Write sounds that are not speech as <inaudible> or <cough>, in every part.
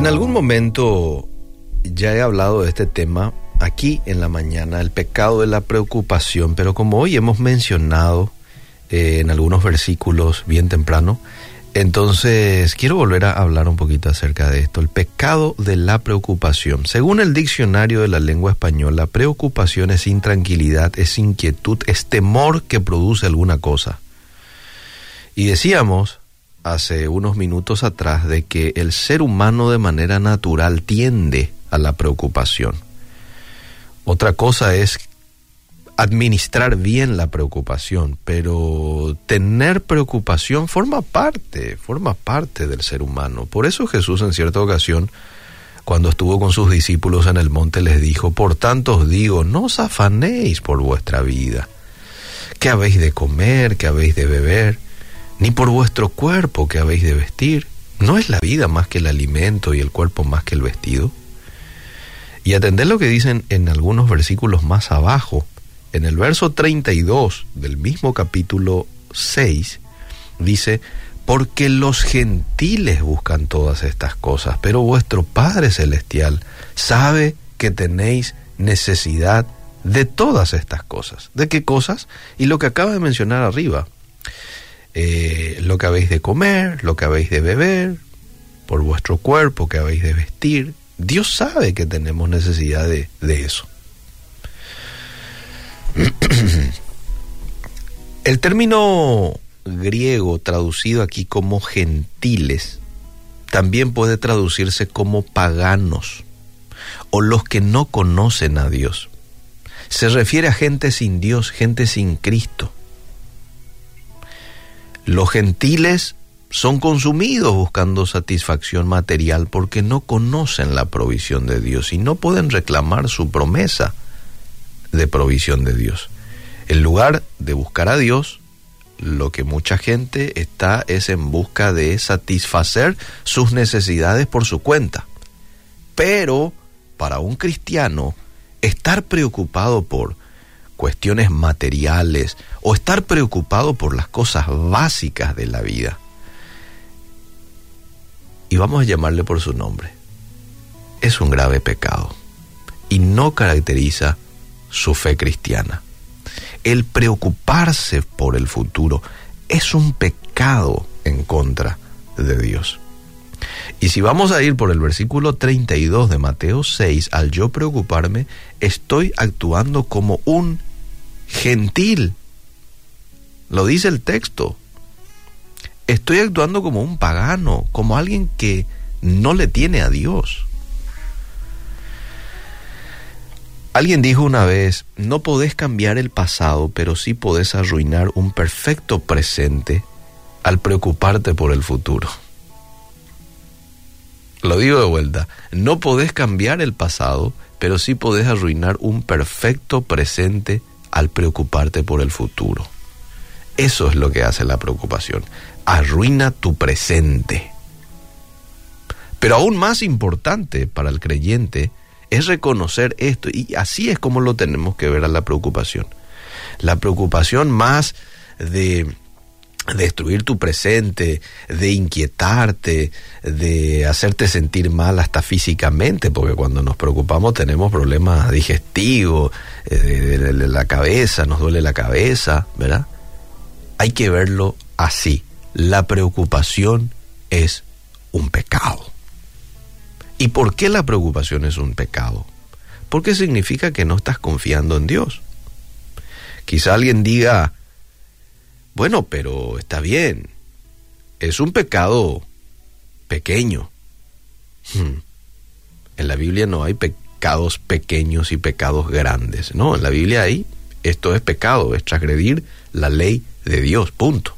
En algún momento ya he hablado de este tema aquí en la mañana, el pecado de la preocupación, pero como hoy hemos mencionado eh, en algunos versículos bien temprano, entonces quiero volver a hablar un poquito acerca de esto, el pecado de la preocupación. Según el diccionario de la lengua española, preocupación es intranquilidad, es inquietud, es temor que produce alguna cosa. Y decíamos hace unos minutos atrás de que el ser humano de manera natural tiende a la preocupación. Otra cosa es administrar bien la preocupación, pero tener preocupación forma parte, forma parte del ser humano. Por eso Jesús en cierta ocasión, cuando estuvo con sus discípulos en el monte, les dijo, por tanto os digo, no os afanéis por vuestra vida, qué habéis de comer, qué habéis de beber, ni por vuestro cuerpo que habéis de vestir. ¿No es la vida más que el alimento y el cuerpo más que el vestido? Y atender lo que dicen en algunos versículos más abajo, en el verso 32 del mismo capítulo 6, dice, porque los gentiles buscan todas estas cosas, pero vuestro Padre Celestial sabe que tenéis necesidad de todas estas cosas. ¿De qué cosas? Y lo que acaba de mencionar arriba, eh, lo que habéis de comer, lo que habéis de beber, por vuestro cuerpo que habéis de vestir. Dios sabe que tenemos necesidad de, de eso. <clears throat> El término griego traducido aquí como gentiles también puede traducirse como paganos o los que no conocen a Dios. Se refiere a gente sin Dios, gente sin Cristo. Los gentiles son consumidos buscando satisfacción material porque no conocen la provisión de Dios y no pueden reclamar su promesa de provisión de Dios. En lugar de buscar a Dios, lo que mucha gente está es en busca de satisfacer sus necesidades por su cuenta. Pero para un cristiano, estar preocupado por cuestiones materiales o estar preocupado por las cosas básicas de la vida, y vamos a llamarle por su nombre, es un grave pecado y no caracteriza su fe cristiana. El preocuparse por el futuro es un pecado en contra de Dios. Y si vamos a ir por el versículo 32 de Mateo 6, al yo preocuparme, estoy actuando como un gentil. Lo dice el texto. Estoy actuando como un pagano, como alguien que no le tiene a Dios. Alguien dijo una vez, no podés cambiar el pasado, pero sí podés arruinar un perfecto presente al preocuparte por el futuro. Lo digo de vuelta, no podés cambiar el pasado, pero sí podés arruinar un perfecto presente al preocuparte por el futuro. Eso es lo que hace la preocupación. Arruina tu presente. Pero aún más importante para el creyente es reconocer esto y así es como lo tenemos que ver a la preocupación. La preocupación más de destruir tu presente, de inquietarte, de hacerte sentir mal hasta físicamente, porque cuando nos preocupamos tenemos problemas digestivos, eh, de, la cabeza, nos duele la cabeza, ¿verdad? Hay que verlo así. La preocupación es un pecado. ¿Y por qué la preocupación es un pecado? Porque significa que no estás confiando en Dios. Quizá alguien diga, bueno, pero está bien, es un pecado pequeño. Hmm. En la Biblia no hay pecados pequeños y pecados grandes. No, en la Biblia hay, esto es pecado, es transgredir la ley de Dios, punto.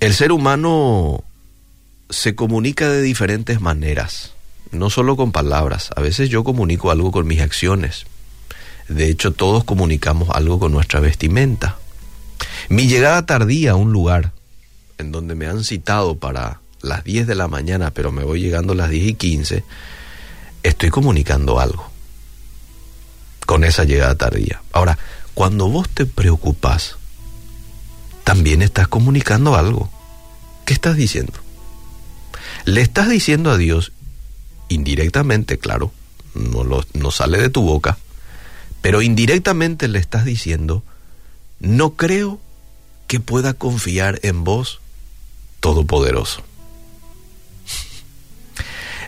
El ser humano se comunica de diferentes maneras, no solo con palabras. A veces yo comunico algo con mis acciones. De hecho, todos comunicamos algo con nuestra vestimenta. Mi llegada tardía a un lugar en donde me han citado para las 10 de la mañana, pero me voy llegando a las 10 y 15, estoy comunicando algo con esa llegada tardía. Ahora, cuando vos te preocupas, también estás comunicando algo. ¿Qué estás diciendo? Le estás diciendo a Dios, indirectamente, claro, no, lo, no sale de tu boca, pero indirectamente le estás diciendo, no creo que pueda confiar en vos, Todopoderoso.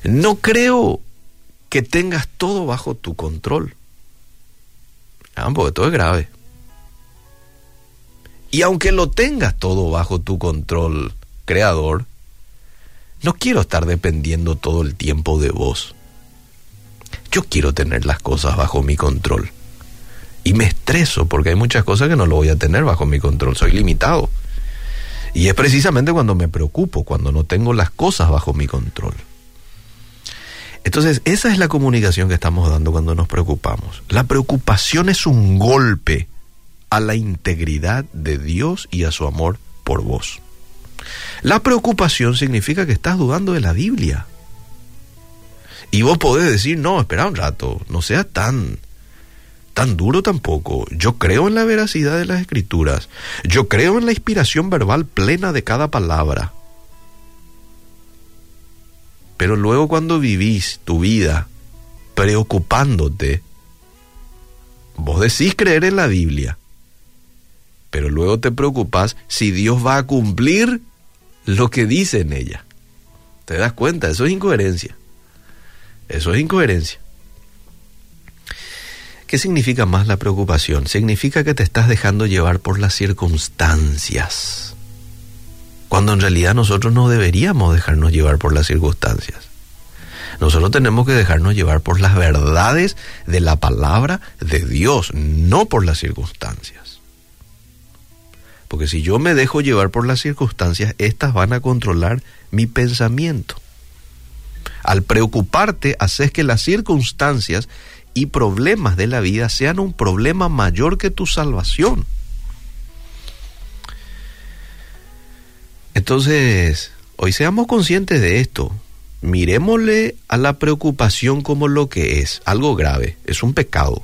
No creo que tengas todo bajo tu control. Ah, porque todo es grave. Y aunque lo tengas todo bajo tu control, creador, no quiero estar dependiendo todo el tiempo de vos. Yo quiero tener las cosas bajo mi control. Y me estreso porque hay muchas cosas que no lo voy a tener bajo mi control. Soy limitado. Y es precisamente cuando me preocupo, cuando no tengo las cosas bajo mi control. Entonces, esa es la comunicación que estamos dando cuando nos preocupamos. La preocupación es un golpe a la integridad de Dios y a su amor por vos. La preocupación significa que estás dudando de la Biblia. Y vos podés decir, no, espera un rato, no seas tan tan duro tampoco. Yo creo en la veracidad de las escrituras. Yo creo en la inspiración verbal plena de cada palabra. Pero luego cuando vivís tu vida preocupándote, vos decís creer en la Biblia, pero luego te preocupas si Dios va a cumplir lo que dice en ella. ¿Te das cuenta? Eso es incoherencia. Eso es incoherencia. ¿Qué significa más la preocupación? Significa que te estás dejando llevar por las circunstancias, cuando en realidad nosotros no deberíamos dejarnos llevar por las circunstancias. Nosotros tenemos que dejarnos llevar por las verdades de la palabra de Dios, no por las circunstancias. Porque si yo me dejo llevar por las circunstancias, estas van a controlar mi pensamiento. Al preocuparte, haces que las circunstancias y problemas de la vida sean un problema mayor que tu salvación. Entonces, hoy seamos conscientes de esto. Miremosle a la preocupación como lo que es, algo grave, es un pecado,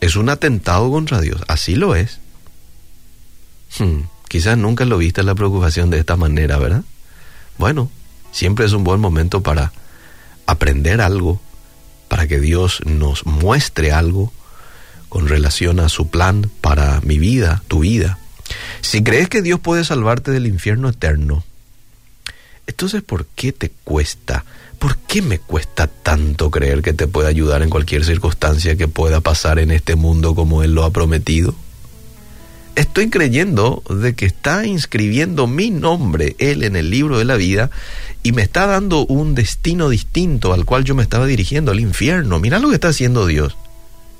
es un atentado contra Dios, así lo es. Hmm, quizás nunca lo viste la preocupación de esta manera, ¿verdad? Bueno, siempre es un buen momento para aprender algo, que Dios nos muestre algo con relación a su plan para mi vida, tu vida. Si crees que Dios puede salvarte del infierno eterno, entonces ¿por qué te cuesta? ¿Por qué me cuesta tanto creer que te puede ayudar en cualquier circunstancia que pueda pasar en este mundo como Él lo ha prometido? Estoy creyendo de que está inscribiendo mi nombre, Él, en el libro de la vida y me está dando un destino distinto al cual yo me estaba dirigiendo, al infierno. Mira lo que está haciendo Dios.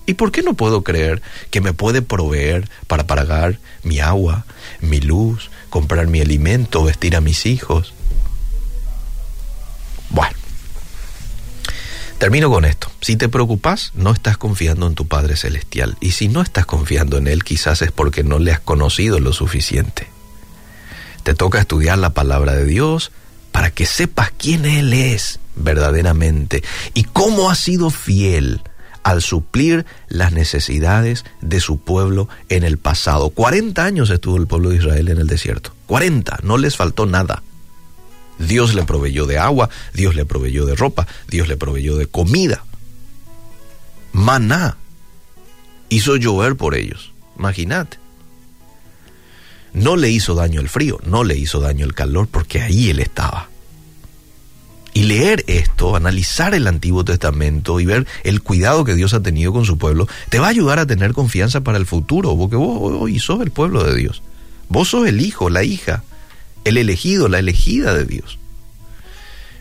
¿Y por qué no puedo creer que me puede proveer para pagar mi agua, mi luz, comprar mi alimento, vestir a mis hijos? Termino con esto. Si te preocupas, no estás confiando en tu Padre Celestial. Y si no estás confiando en Él, quizás es porque no le has conocido lo suficiente. Te toca estudiar la palabra de Dios, para que sepas quién Él es verdaderamente y cómo ha sido fiel al suplir las necesidades de su pueblo en el pasado. 40 años estuvo el pueblo de Israel en el desierto. 40, no les faltó nada. Dios le proveyó de agua, Dios le proveyó de ropa, Dios le proveyó de comida. Maná hizo llover por ellos. Imagínate. No le hizo daño el frío, no le hizo daño el calor, porque ahí él estaba. Y leer esto, analizar el Antiguo Testamento y ver el cuidado que Dios ha tenido con su pueblo, te va a ayudar a tener confianza para el futuro, porque vos hoy sos el pueblo de Dios. Vos sos el hijo, la hija, el elegido, la elegida de Dios.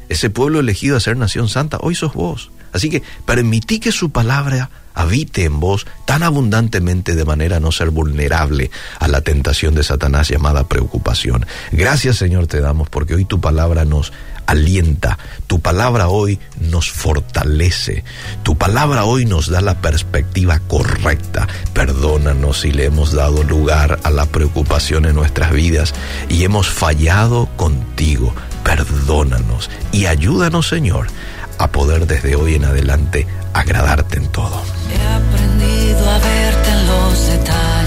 Ese pueblo elegido a ser nación santa, hoy sos vos. Así que permití que su palabra habite en vos tan abundantemente de manera a no ser vulnerable a la tentación de Satanás llamada preocupación. Gracias Señor te damos porque hoy tu palabra nos alienta, tu palabra hoy nos fortalece, tu palabra hoy nos da la perspectiva correcta. Perdónanos si le hemos dado lugar a la preocupación en nuestras vidas y hemos fallado contigo. Perdónanos y ayúdanos Señor a poder desde hoy en adelante agradarte en todo. He aprendido a verte en los detalles